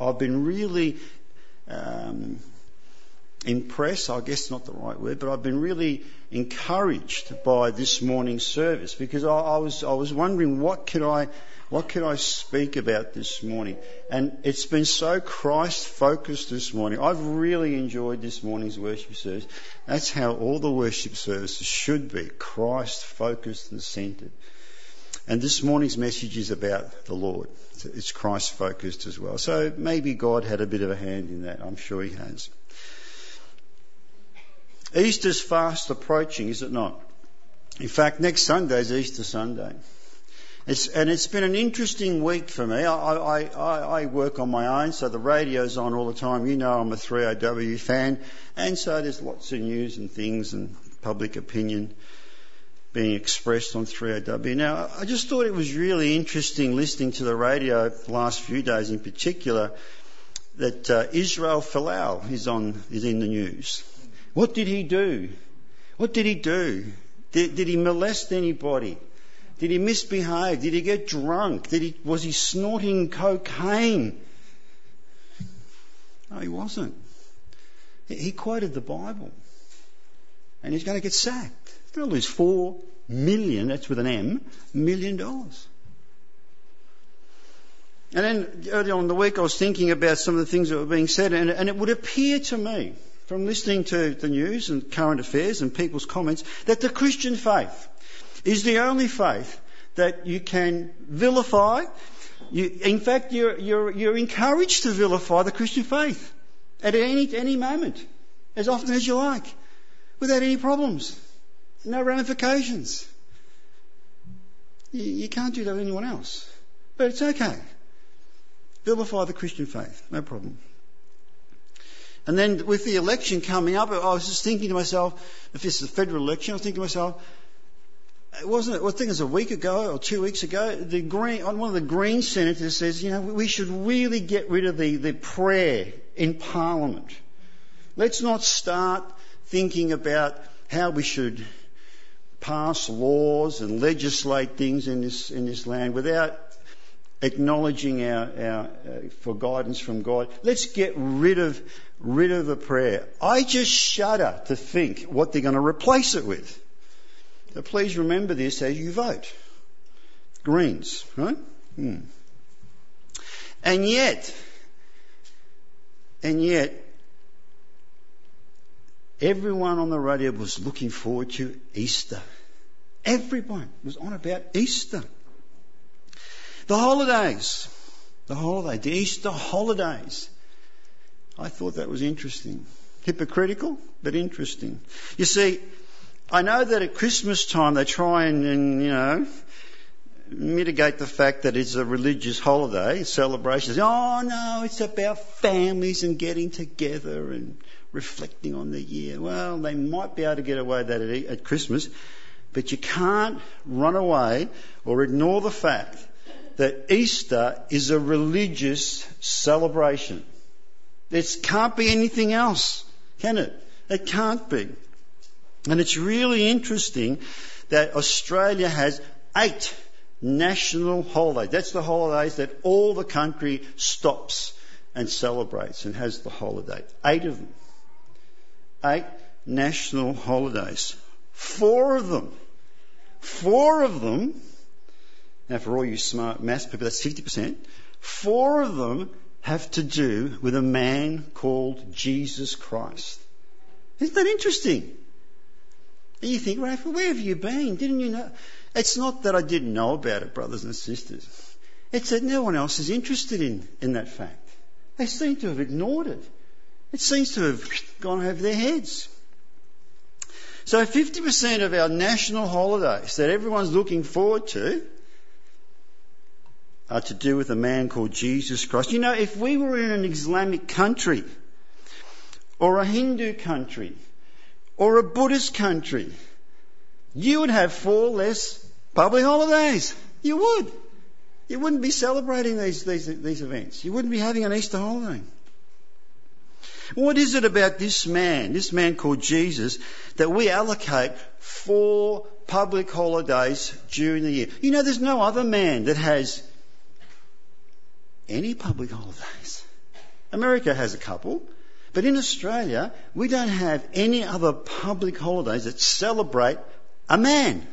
I've been really um, impressed, I guess not the right word, but I've been really encouraged by this morning's service because I, I was I was wondering what could I what could I speak about this morning? And it's been so Christ focused this morning. I've really enjoyed this morning's worship service. That's how all the worship services should be Christ focused and centered. And this morning's message is about the Lord. It's Christ focused as well. So maybe God had a bit of a hand in that. I'm sure He has. Easter's fast approaching, is it not? In fact, next Sunday is Easter Sunday. It's, and it's been an interesting week for me. I, I, I, work on my own, so the radio's on all the time. You know I'm a 3AW fan, and so there's lots of news and things and public opinion being expressed on 3AW. Now, I just thought it was really interesting listening to the radio the last few days in particular that uh, Israel Folau is on is in the news. What did he do? What did he do? Did, did he molest anybody? Did he misbehave? Did he get drunk? Did he, was he snorting cocaine? No, he wasn't. He quoted the Bible. And he's going to get sacked. To lose four million, that's with an M, million dollars. And then early on in the week I was thinking about some of the things that were being said and, and it would appear to me from listening to the news and current affairs and people's comments that the Christian faith is the only faith that you can vilify. You, in fact, you're, you're, you're encouraged to vilify the Christian faith at any, any moment, as often as you like, without any problems, no ramifications. You, you can't do that with anyone else. But it's okay. Vilify the Christian faith, no problem. And then with the election coming up, I was just thinking to myself, if this is a federal election, I was thinking to myself, it wasn't, I think it was a week ago or two weeks ago, the Green, one of the Green senators says, you know, we should really get rid of the, the prayer in Parliament. Let's not start thinking about how we should pass laws and legislate things in this, in this land without acknowledging our, our uh, for guidance from God. Let's get rid of rid of the prayer. I just shudder to think what they're going to replace it with. So please remember this as you vote. Greens, right? Hmm. And yet, and yet, everyone on the radio was looking forward to Easter. Everyone was on about Easter. The holidays, the holiday, the Easter holidays. I thought that was interesting. Hypocritical, but interesting. You see, I know that at Christmas time they try and, and you know, mitigate the fact that it's a religious holiday, celebrations. Oh no, it's about families and getting together and reflecting on the year. Well, they might be able to get away that at, Christmas, but you can't run away or ignore the fact that Easter is a religious celebration. It can't be anything else, can it? It can't be. And it's really interesting that Australia has eight national holidays. That's the holidays that all the country stops and celebrates and has the holiday. Eight of them. Eight national holidays. Four of them. Four of them. Now for all you smart maths people, that's 50%. Four of them have to do with a man called Jesus Christ. Isn't that interesting? And you think, Raphael, where have you been? Didn't you know? It's not that I didn't know about it, brothers and sisters. It's that no one else is interested in, in that fact. They seem to have ignored it. It seems to have gone over their heads. So 50% of our national holidays that everyone's looking forward to are to do with a man called Jesus Christ. You know, if we were in an Islamic country or a Hindu country or a Buddhist country, you would have four less public holidays. You would. You wouldn't be celebrating these, these, these events. You wouldn't be having an Easter holiday. What is it about this man, this man called Jesus, that we allocate four public holidays during the year? You know, there's no other man that has any public holidays. America has a couple. But in Australia, we don't have any other public holidays that celebrate a man,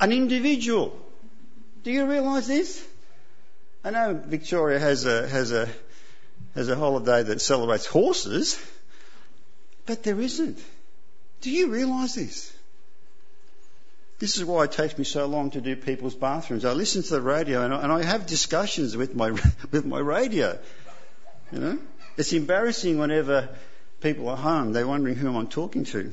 an individual. Do you realise this? I know Victoria has a, has a, has a holiday that celebrates horses, but there isn't. Do you realise this? This is why it takes me so long to do people's bathrooms. I listen to the radio and I, and I have discussions with my, with my radio. You know? It's embarrassing whenever people are home, they're wondering who I'm talking to.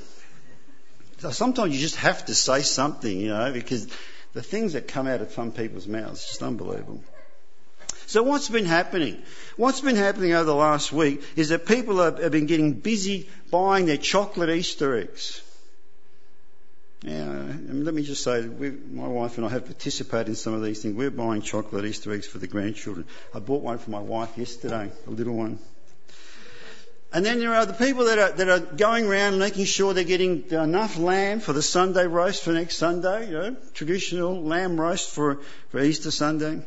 So sometimes you just have to say something, you know, because the things that come out of some people's mouths is just unbelievable. So what's been happening? What's been happening over the last week is that people have, been getting busy buying their chocolate Easter eggs. Yeah, um, let me just say, we, my wife and I have participated in some of these things. We're buying chocolate Easter eggs for the grandchildren. I bought one for my wife yesterday, a little one. And then there are the people that are, that are going around making sure they're getting enough lamb for the Sunday roast for next Sunday, you know, traditional lamb roast for, for Easter Sunday.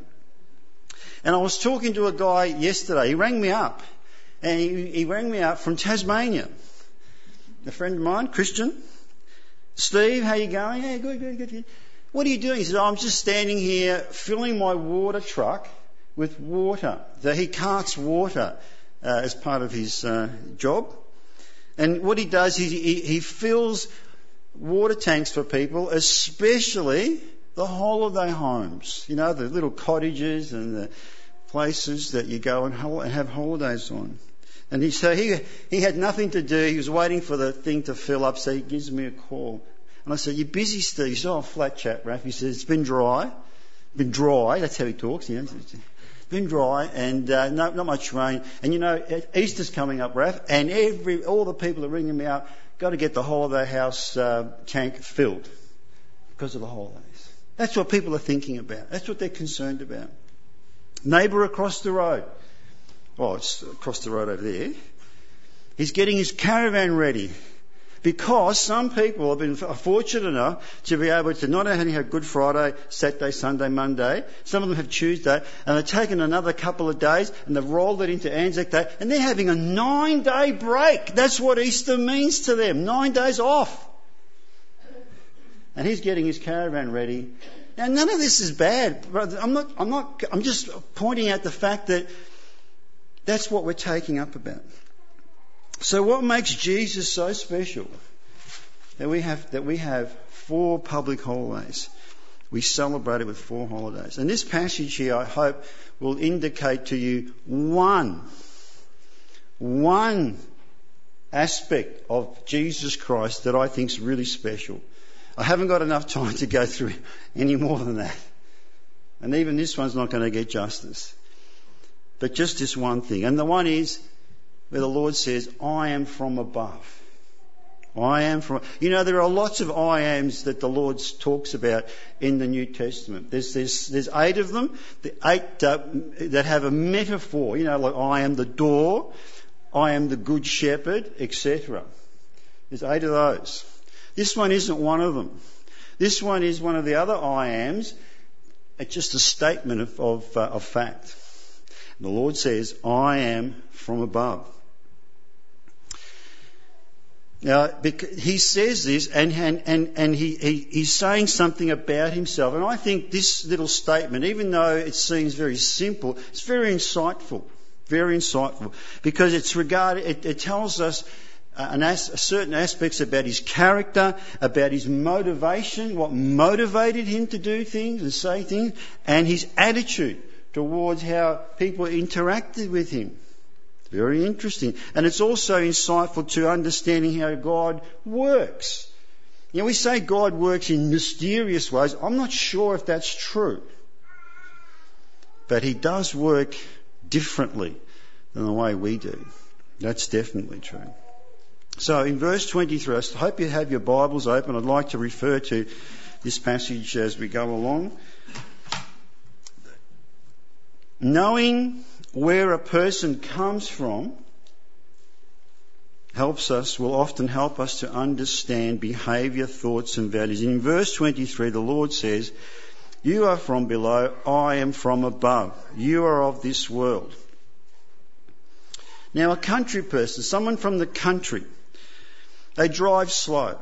And I was talking to a guy yesterday, he rang me up, and he, he rang me up from Tasmania. A friend of mine, Christian. Steve, how you going? Yeah, good, good, good, good. What are you doing? He said, oh, I'm just standing here filling my water truck with water. So he carts water uh, as part of his uh, job. And what he does is he, he fills water tanks for people, especially the whole of their homes. You know, the little cottages and the places that you go and, have holidays on. And he, so he, he had nothing to do. He was waiting for the thing to fill up, so he gives me a call. And I said, You're busy, Steve? He said, Oh, flat chat, Raph. He says, It's been dry. Been dry. That's how he talks, you know been dry and uh, no, not much rain. And you know, Easter's coming up, Raph, and every all the people are ringing me out. Got to get the holiday house uh, tank filled because of the holidays. That's what people are thinking about. That's what they're concerned about. Neighbour across the road. Oh, it's across the road over there. He's getting his caravan ready because some people have been fortunate enough to be able to not only have Good Friday, Saturday, Sunday, Monday, some of them have Tuesday, and they've taken another couple of days and they've rolled it into Anzac Day, and they're having a nine day break. That's what Easter means to them. Nine days off. And he's getting his caravan ready. Now none of this is bad. I'm not, I'm not, I'm just pointing out the fact that that's what we're taking up about. So what makes Jesus so special? That we have, that we have four public holidays. We celebrate it with four holidays. And this passage here, I hope, will indicate to you one, one aspect of Jesus Christ that I think is really special. I haven't got enough time to go through any more than that. And even this one's not going to get justice. But just this one thing. And the one is where the Lord says, I am from above. I am from. You know, there are lots of I ams that the Lord talks about in the New Testament. There's, there's, there's eight of them, the eight uh, that have a metaphor. You know, like I am the door, I am the good shepherd, etc. There's eight of those. This one isn't one of them. This one is one of the other I ams. It's just a statement of, of, uh, of fact. The Lord says, I am from above. Now, he says this and, and, and, and he, he, he's saying something about himself. And I think this little statement, even though it seems very simple, it's very insightful. Very insightful. Because it's regarded, it, it tells us as, certain aspects about his character, about his motivation, what motivated him to do things and say things, and his attitude towards how people interacted with him. Very interesting. And it's also insightful to understanding how God works. You know, we say God works in mysterious ways. I'm not sure if that's true. But He does work differently than the way we do. That's definitely true. So in verse 23, I hope you have your Bibles open. I'd like to refer to this passage as we go along. Knowing where a person comes from helps us, will often help us to understand behaviour, thoughts and values. And in verse 23, the Lord says, You are from below, I am from above. You are of this world. Now, a country person, someone from the country, they drive slow.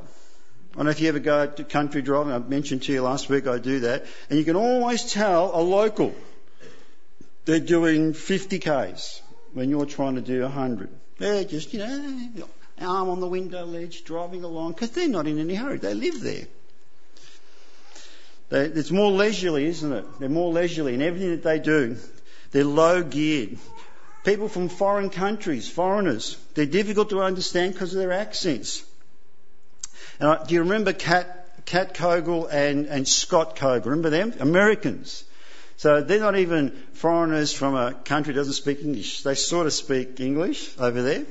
I don't know if you ever go to country driving. I mentioned to you last week I do that. And you can always tell a local, they're doing 50 Ks when you're trying to do 100. They're just, you know, arm on the window ledge, driving along, because they're not in any hurry. They live there. They, it's more leisurely, isn't it? They're more leisurely in everything that they do. They're low geared. People from foreign countries, foreigners, they're difficult to understand because of their accents. And I, do you remember Kat, Kat Kogel and, and Scott Kogel? Remember them? Americans. So they're not even foreigners from a country that doesn't speak English. They sort of speak English over there.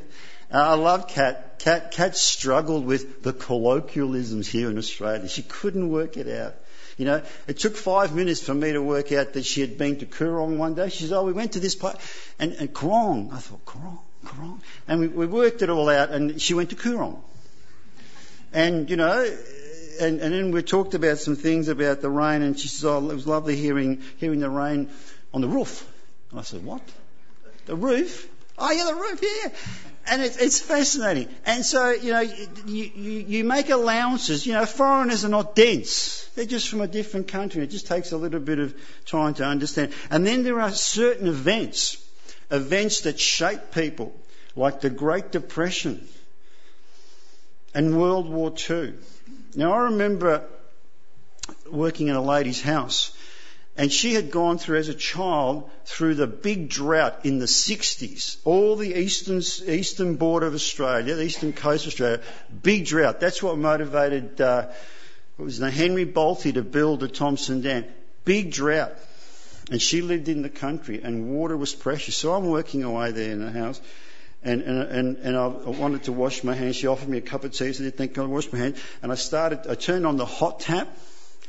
Uh, I love. Kat. Kat struggled with the colloquialisms here in Australia. She couldn't work it out. You know, it took five minutes for me to work out that she had been to Coorong one day. She said, oh, we went to this place. And, and Coorong. I thought, Coorong, Coorong. And we, we worked it all out and she went to Coorong. And, you know, and, and then we talked about some things about the rain and she said, oh, it was lovely hearing, hearing the rain on the roof. And I said, what? The roof? Oh yeah, the roof, yeah. And it, it's fascinating. And so, you know, you, you, you make allowances. You know, foreigners are not dense. They're just from a different country. It just takes a little bit of time to understand. And then there are certain events, events that shape people, like the Great Depression and World War II. Now, I remember working in a lady's house and she had gone through as a child through the big drought in the 60s. All the eastern, eastern border of Australia, the eastern coast of Australia, big drought. That's what motivated, uh, what was the Henry Bolte to build the Thomson Dam. Big drought. And she lived in the country and water was precious. So I'm working away there in the house and, and, and, and I wanted to wash my hands. She offered me a cup of tea, so I said, thank God I wash my hands. And I started, I turned on the hot tap,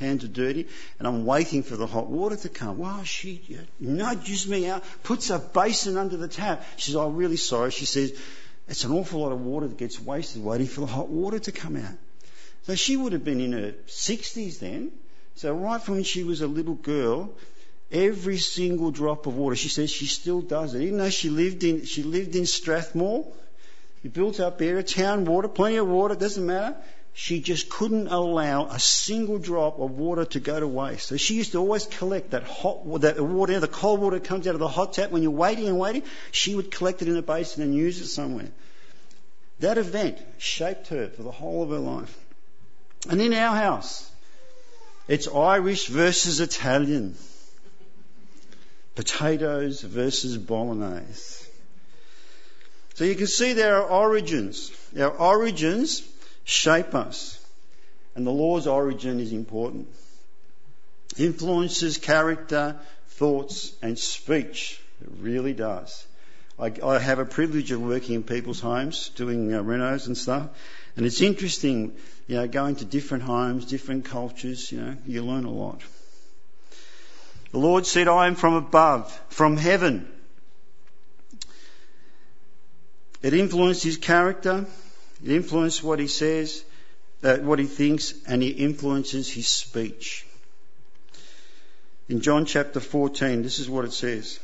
hands are dirty, and I'm waiting for the hot water to come. Well, she nudges me out, puts a basin under the tap. She says, oh, I'm really sorry. She says, it's an awful lot of water that gets wasted waiting for the hot water to come out. So she would have been in her 60s then. So right from when she was a little girl, every single drop of water, she says she still does it. Even though she lived in, she lived in Strathmore, you built up area, town water, plenty of water, doesn't matter she just couldn't allow a single drop of water to go to waste. So she used to always collect that hot, that water, the cold water comes out of the hot tap when you're waiting and waiting. She would collect it in a basin and use it somewhere. That event shaped her for the whole of her life. And in our house, it's Irish versus Italian. Potatoes versus bolognese. So you can see there are origins. Our origins shape us. And the Lord's origin is important. Influences character, thoughts, and speech. It really does. I, I have a privilege of working in people's homes, doing uh, renos and stuff. And it's interesting, you know, going to different homes, different cultures, you know, you learn a lot. The Lord said, I am from above, from heaven. It influenced his character, it influences what he says, uh, what he thinks, and it influences his speech. In John chapter 14, this is what it says.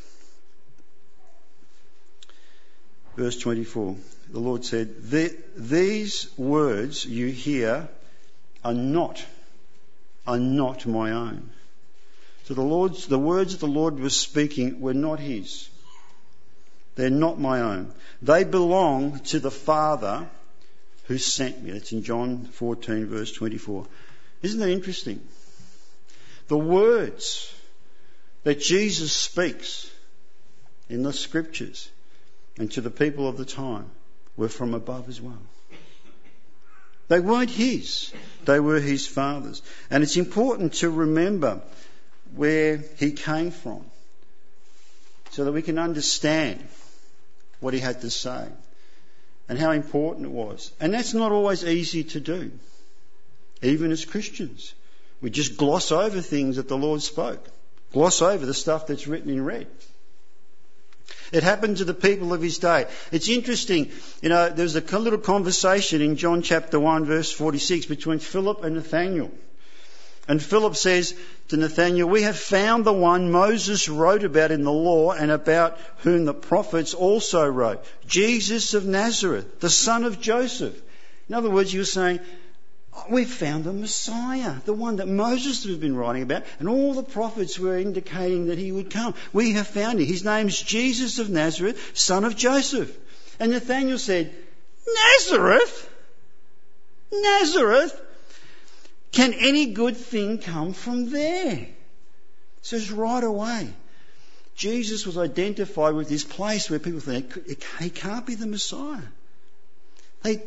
Verse 24. The Lord said, These words you hear are not, are not my own. So the Lord's, the words the Lord was speaking were not his. They're not my own. They belong to the Father who sent me. That's in John 14, verse 24. Isn't that interesting? The words that Jesus speaks in the scriptures and to the people of the time were from above as well. They weren't his, they were his father's. And it's important to remember where he came from so that we can understand what he had to say and how important it was. And that's not always easy to do, even as Christians. We just gloss over things that the Lord spoke, gloss over the stuff that's written in red. It happened to the people of his day. It's interesting, you know, there's a little conversation in John chapter 1 verse 46 between Philip and Nathanael. And Philip says to Nathanael, We have found the one Moses wrote about in the law and about whom the prophets also wrote, Jesus of Nazareth, the son of Joseph. In other words, you're saying, We've found the Messiah, the one that Moses has been writing about, and all the prophets were indicating that he would come. We have found him. His name's Jesus of Nazareth, son of Joseph. And Nathanael said, Nazareth? Nazareth? Can any good thing come from there? It says right away. Jesus was identified with this place where people think he can't be the Messiah. They,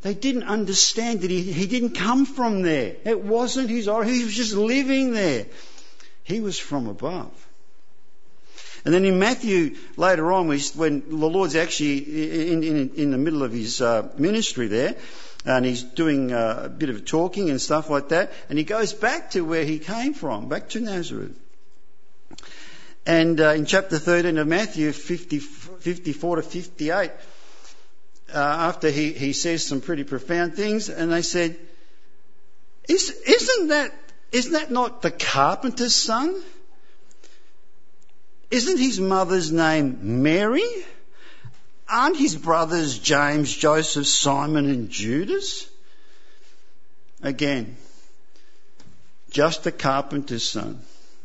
they didn't understand that he, he didn't come from there. It wasn't his origin. He was just living there. He was from above. And then in Matthew, later on, when the Lord's actually in, in, in the middle of his uh, ministry there, and he's doing uh, a bit of talking and stuff like that, and he goes back to where he came from, back to Nazareth. And uh, in chapter 13 of Matthew, 50, 54 to 58, uh, after he, he says some pretty profound things, and they said, Is, isn't that, isn't that not the carpenter's son? Isn't his mother's name Mary? Aren't his brothers James, Joseph, Simon, and Judas? Again, just a carpenter's son.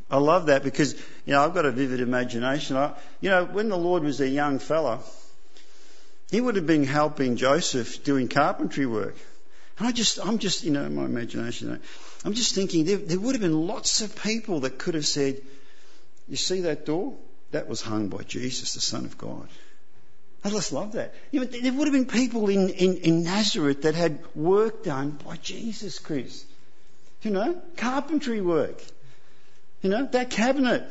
I love that because, you know, I've got a vivid imagination. I, you know, when the Lord was a young fella, he would have been helping Joseph doing carpentry work. And I just, I'm just, you know, my imagination, eh? I'm just thinking there, there would have been lots of people that could have said, you see that door? That was hung by Jesus, the Son of God. I just love that. You know, there would have been people in, in, in Nazareth that had work done by Jesus Christ. You know, carpentry work. You know, that cabinet.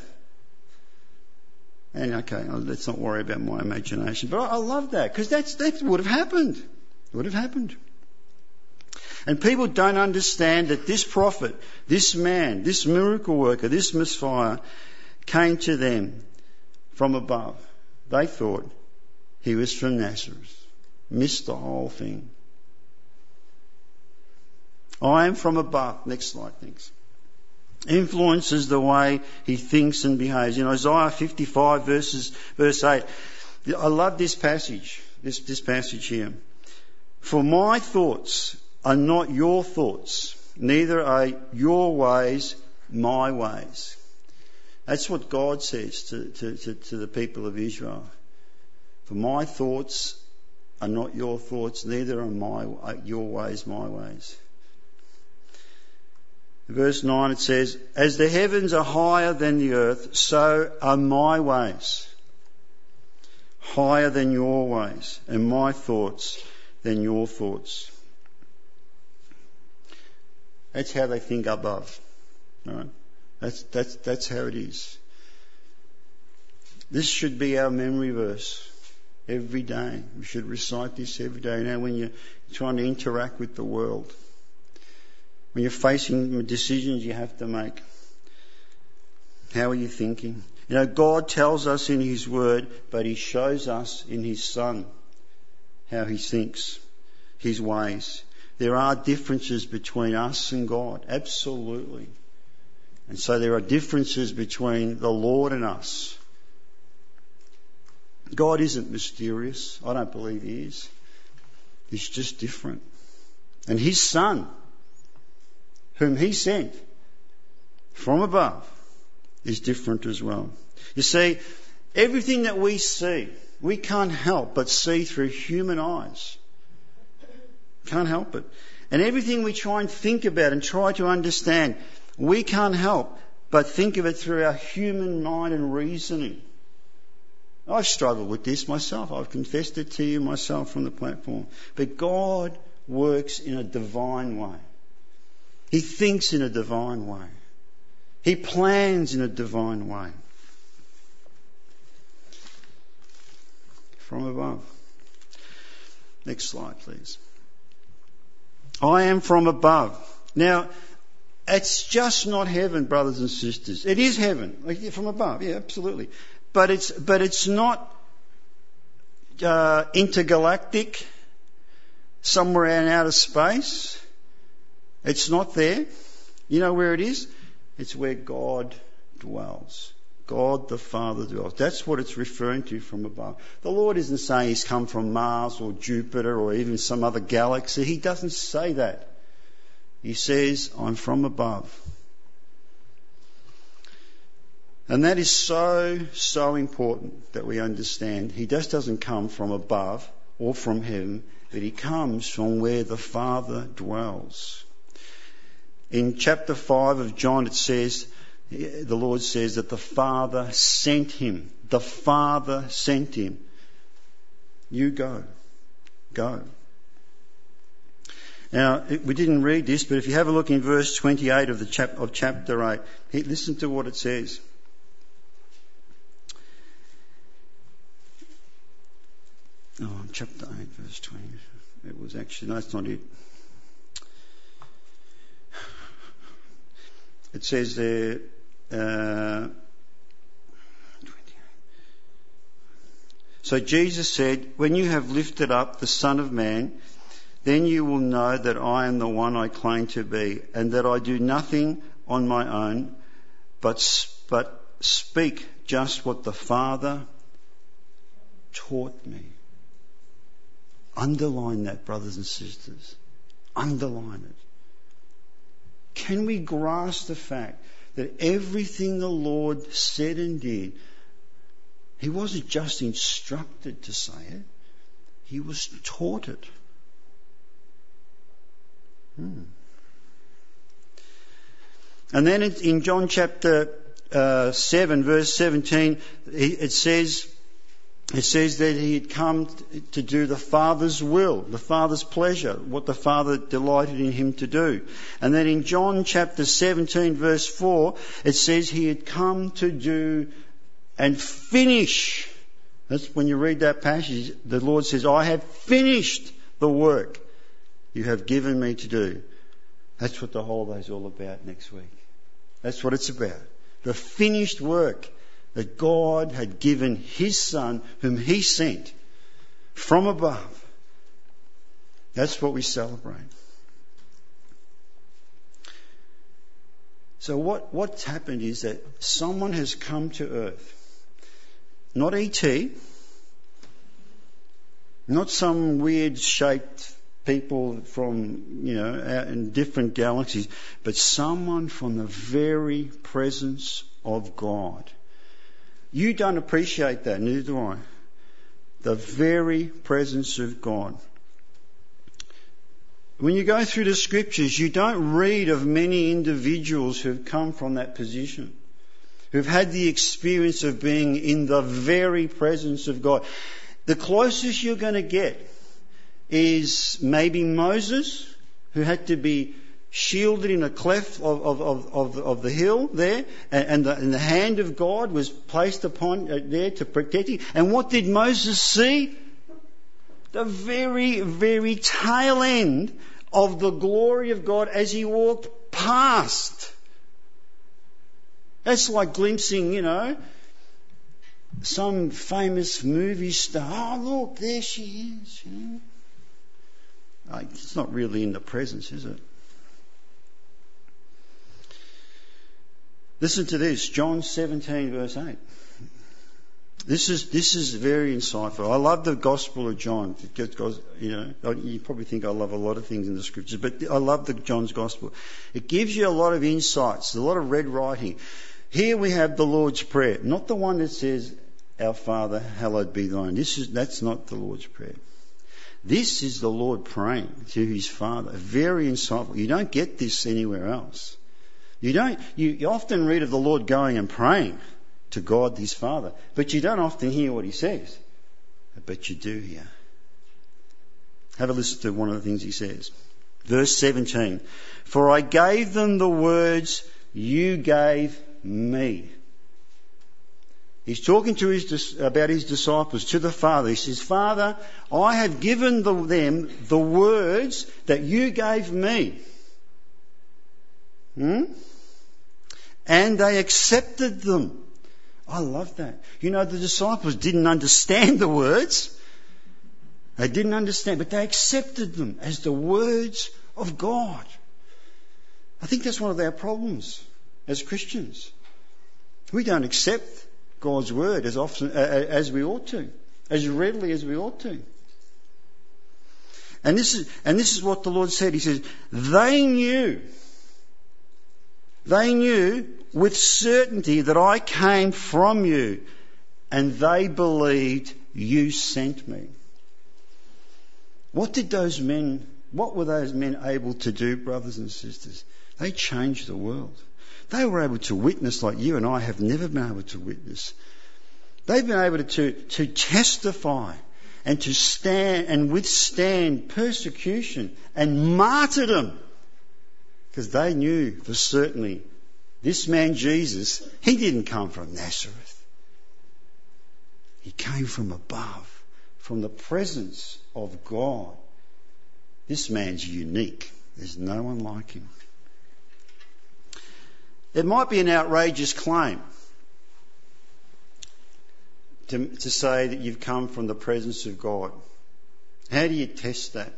And okay, let's not worry about my imagination. But I, I love that because that's, that would have happened. It would have happened. And people don't understand that this prophet, this man, this miracle worker, this Messiah came to them from above. They thought he was from Nazareth. Missed the whole thing. I am from above. Next slide, thanks influences the way he thinks and behaves. In Isaiah 55 verses, verse 8, I love this passage, this, this passage here. For my thoughts are not your thoughts, neither are your ways my ways. That's what God says to, to, to, to the people of Israel. For my thoughts are not your thoughts, neither are my, your ways my ways verse 9 it says, As the heavens are higher than the earth, so are my ways higher than your ways, and my thoughts than your thoughts. That's how they think above. Right? That's, that's, that's how it is. This should be our memory verse every day. We should recite this every day. Now, when you're trying to interact with the world, when you're facing decisions you have to make, how are you thinking? You know, God tells us in His Word, but He shows us in His Son how He thinks, His ways. There are differences between us and God, absolutely. And so there are differences between the Lord and us. God isn't mysterious. I don't believe He is. He's just different. And His Son whom he sent from above is different as well. You see, everything that we see, we can't help but see through human eyes. Can't help it. And everything we try and think about and try to understand, we can't help but think of it through our human mind and reasoning. I've struggled with this myself. I've confessed it to you myself from the platform. But God works in a divine way. He thinks in a divine way. He plans in a divine way. From above. Next slide, please. I am from above. Now, it's just not heaven, brothers and sisters. It is heaven, from above, yeah, absolutely. But it's but it's not uh, intergalactic, somewhere in outer space. It's not there. You know where it is? It's where God dwells. God the Father dwells. That's what it's referring to from above. The Lord isn't saying He's come from Mars or Jupiter or even some other galaxy. He doesn't say that. He says, I'm from above. And that is so, so important that we understand. He just doesn't come from above or from heaven, but he comes from where the Father dwells. In chapter 5 of John, it says, the Lord says that the Father sent him. The Father sent him. You go. Go. Now, we didn't read this, but if you have a look in verse 28 of, the chap- of chapter 8, listen to what it says. Oh, chapter 8, verse 20. It was actually, no, that's not it. It says there, uh, so Jesus said, When you have lifted up the Son of Man, then you will know that I am the one I claim to be, and that I do nothing on my own, but, but speak just what the Father taught me. Underline that, brothers and sisters. Underline it. Can we grasp the fact that everything the Lord said and did, He wasn't just instructed to say it, He was taught it. Hmm. And then in John chapter uh, 7, verse 17, it says, it says that he had come to do the Father's will, the Father's pleasure, what the Father delighted in him to do. And then in John chapter 17 verse 4, it says he had come to do and finish. That's when you read that passage, the Lord says, I have finished the work you have given me to do. That's what the holiday's all about next week. That's what it's about. The finished work that God had given His Son, whom He sent from above. That's what we celebrate. So what, what's happened is that someone has come to earth. Not E.T., not some weird shaped people from, you know, out in different galaxies, but someone from the very presence of God you don't appreciate that, neither do I. The very presence of God. When you go through the scriptures, you don't read of many individuals who've come from that position, who've had the experience of being in the very presence of God. The closest you're going to get is maybe Moses, who had to be shielded in a cleft of, of, of, of, the hill there, and, the, and the hand of God was placed upon uh, there to protect him. And what did Moses see? The very, very tail end of the glory of God as he walked past. That's like glimpsing, you know, some famous movie star. Oh, look, there she is. You know. It's not really in the presence, is it? Listen to this, John 17 verse 8. This is, this is very insightful. I love the Gospel of John because, you know, you probably think I love a lot of things in the scriptures, but I love the John's Gospel. It gives you a lot of insights, a lot of red writing. Here we have the Lord's Prayer, not the one that says, Our Father, hallowed be thine. This is, that's not the Lord's Prayer. This is the Lord praying to his Father. Very insightful. You don't get this anywhere else. You don't, you, you often read of the Lord going and praying to God his Father, but you don't often hear what he says. But you do hear. Have a listen to one of the things he says. Verse 17. For I gave them the words you gave me. He's talking to his, about his disciples, to the Father. He says, Father, I have given the, them the words that you gave me. Hmm? And they accepted them. I love that. You know, the disciples didn't understand the words. They didn't understand, but they accepted them as the words of God. I think that's one of our problems as Christians. We don't accept God's word as often as we ought to, as readily as we ought to. And this is, and this is what the Lord said. He says, they knew, they knew with certainty that I came from you and they believed you sent me. What did those men, what were those men able to do, brothers and sisters? They changed the world. They were able to witness like you and I have never been able to witness. They've been able to, to testify and to stand and withstand persecution and martyrdom because they knew for certainly this man Jesus, he didn't come from Nazareth. He came from above, from the presence of God. This man's unique. There's no one like him. It might be an outrageous claim to, to say that you've come from the presence of God. How do you test that?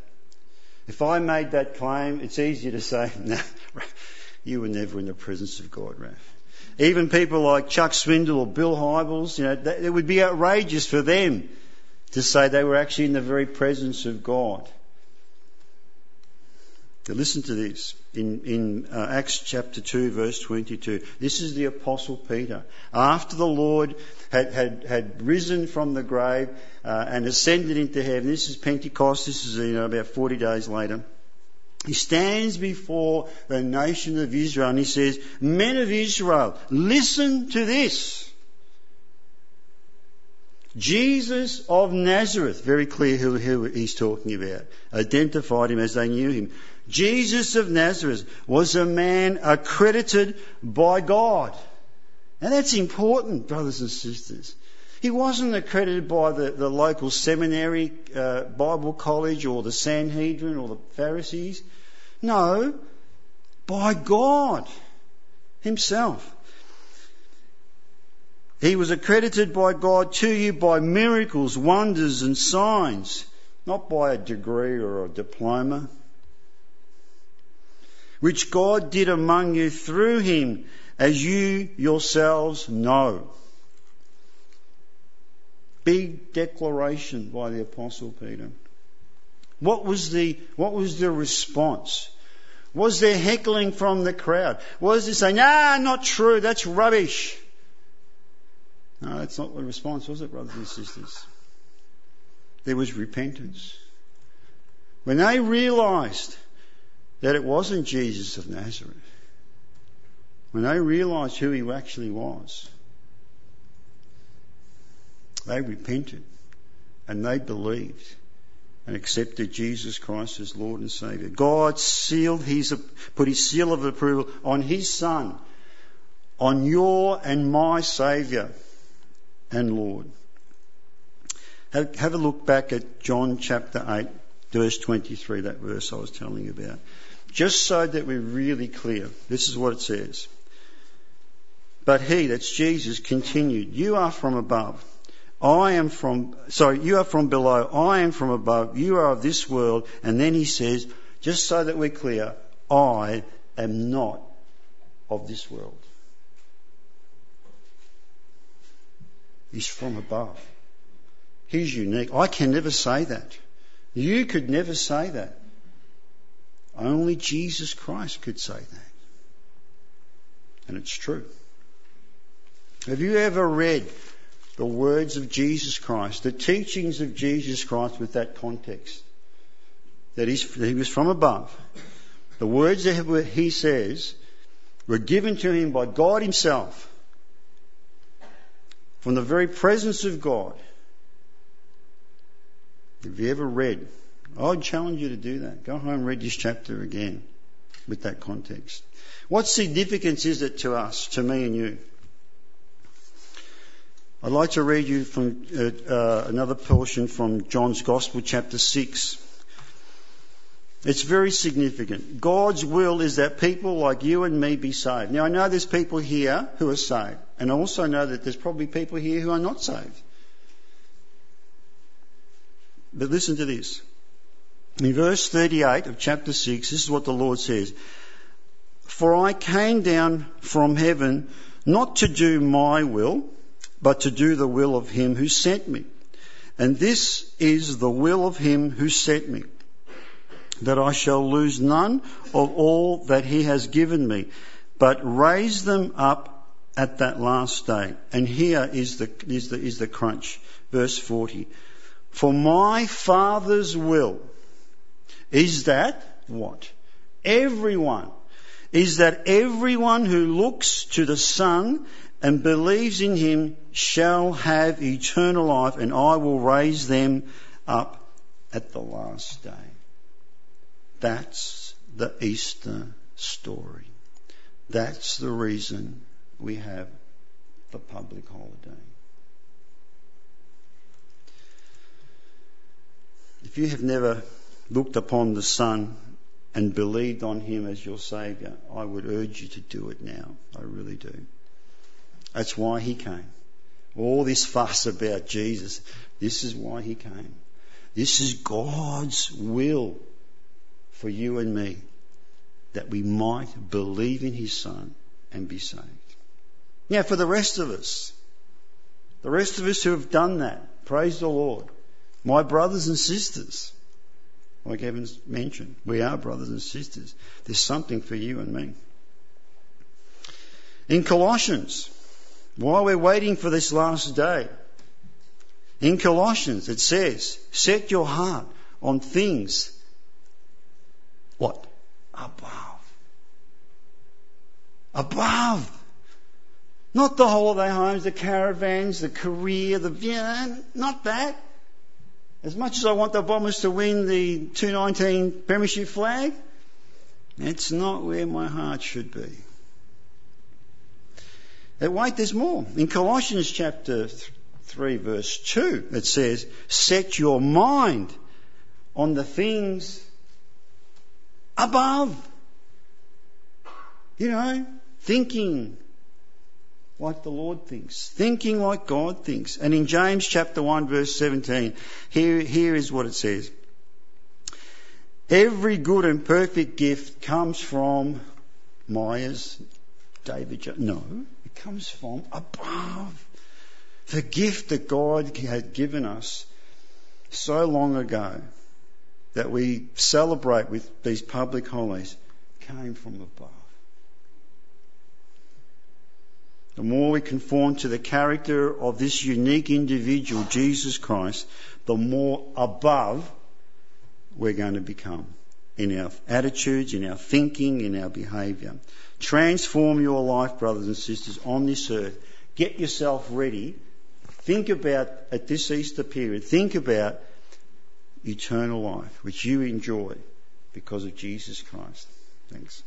If I made that claim, it's easier to say, no, you were never in the presence of God, Raph. Even people like Chuck Swindoll or Bill Hybels, you know, it would be outrageous for them to say they were actually in the very presence of God. Now listen to this in, in uh, Acts chapter 2 verse 22. This is the apostle Peter. After the Lord had, had, had risen from the grave uh, and ascended into heaven, this is Pentecost, this is you know, about 40 days later. He stands before the nation of Israel and he says, Men of Israel, listen to this. Jesus of Nazareth, very clear who, who he's talking about, identified him as they knew him. Jesus of Nazareth was a man accredited by God. And that's important, brothers and sisters. He wasn't accredited by the, the local seminary, uh, Bible college, or the Sanhedrin, or the Pharisees. No, by God Himself. He was accredited by God to you by miracles, wonders, and signs, not by a degree or a diploma, which God did among you through him, as you yourselves know. Big declaration by the Apostle Peter. What was the, what was the response? Was there heckling from the crowd? Was there saying, ah, not true, that's rubbish? No, that's not the response, was it, brothers and sisters? There was repentance. When they realised that it wasn't Jesus of Nazareth, when they realised who he actually was, they repented and they believed and accepted Jesus Christ as Lord and Saviour. God sealed his, put his seal of approval on his Son, on your and my Saviour and Lord. Have, have a look back at John chapter 8, verse 23, that verse I was telling you about. Just so that we're really clear, this is what it says. But he, that's Jesus, continued, You are from above. I am from, sorry, you are from below. I am from above. You are of this world. And then he says, just so that we're clear, I am not of this world. He's from above. He's unique. I can never say that. You could never say that. Only Jesus Christ could say that. And it's true. Have you ever read the words of Jesus Christ, the teachings of Jesus Christ with that context? That, he was from above. The words that he says were given to him by God himself from the very presence of God. Have you ever read? I'd challenge you to do that. Go home read this chapter again with that context. What significance is it to us, to me and you? I'd like to read you from uh, uh, another portion from John's Gospel, chapter 6. It's very significant. God's will is that people like you and me be saved. Now, I know there's people here who are saved, and I also know that there's probably people here who are not saved. But listen to this. In verse 38 of chapter 6, this is what the Lord says. For I came down from heaven not to do my will, but to do the will of him who sent me. And this is the will of him who sent me, that I shall lose none of all that he has given me, but raise them up at that last day. And here is the, is the, is the crunch. Verse 40. For my Father's will is that what? Everyone. Is that everyone who looks to the Son and believes in him shall have eternal life, and I will raise them up at the last day. That's the Easter story. That's the reason we have the public holiday. If you have never looked upon the Son and believed on Him as your Saviour, I would urge you to do it now. I really do. That's why He came. All this fuss about Jesus, this is why He came. This is God's will for you and me, that we might believe in His Son and be saved. Now, for the rest of us, the rest of us who have done that, praise the Lord. My brothers and sisters, like Evans mentioned, we are brothers and sisters. There's something for you and me. In Colossians, while we're waiting for this last day, in Colossians it says, set your heart on things, what? Above. Above. Not the holiday homes, the caravans, the career, the, not that. As much as I want the Bombers to win the 219 Premiership flag, it's not where my heart should be. But wait, there's more. In Colossians chapter 3 verse 2, it says, set your mind on the things above. You know, thinking like the Lord thinks, thinking like God thinks. And in James chapter 1 verse 17, here, here is what it says. Every good and perfect gift comes from Myers, David, no, it comes from above. The gift that God had given us so long ago that we celebrate with these public holidays came from above. The more we conform to the character of this unique individual, Jesus Christ, the more above we're going to become in our attitudes, in our thinking, in our behaviour. Transform your life, brothers and sisters, on this earth. Get yourself ready. Think about, at this Easter period, think about eternal life, which you enjoy because of Jesus Christ. Thanks.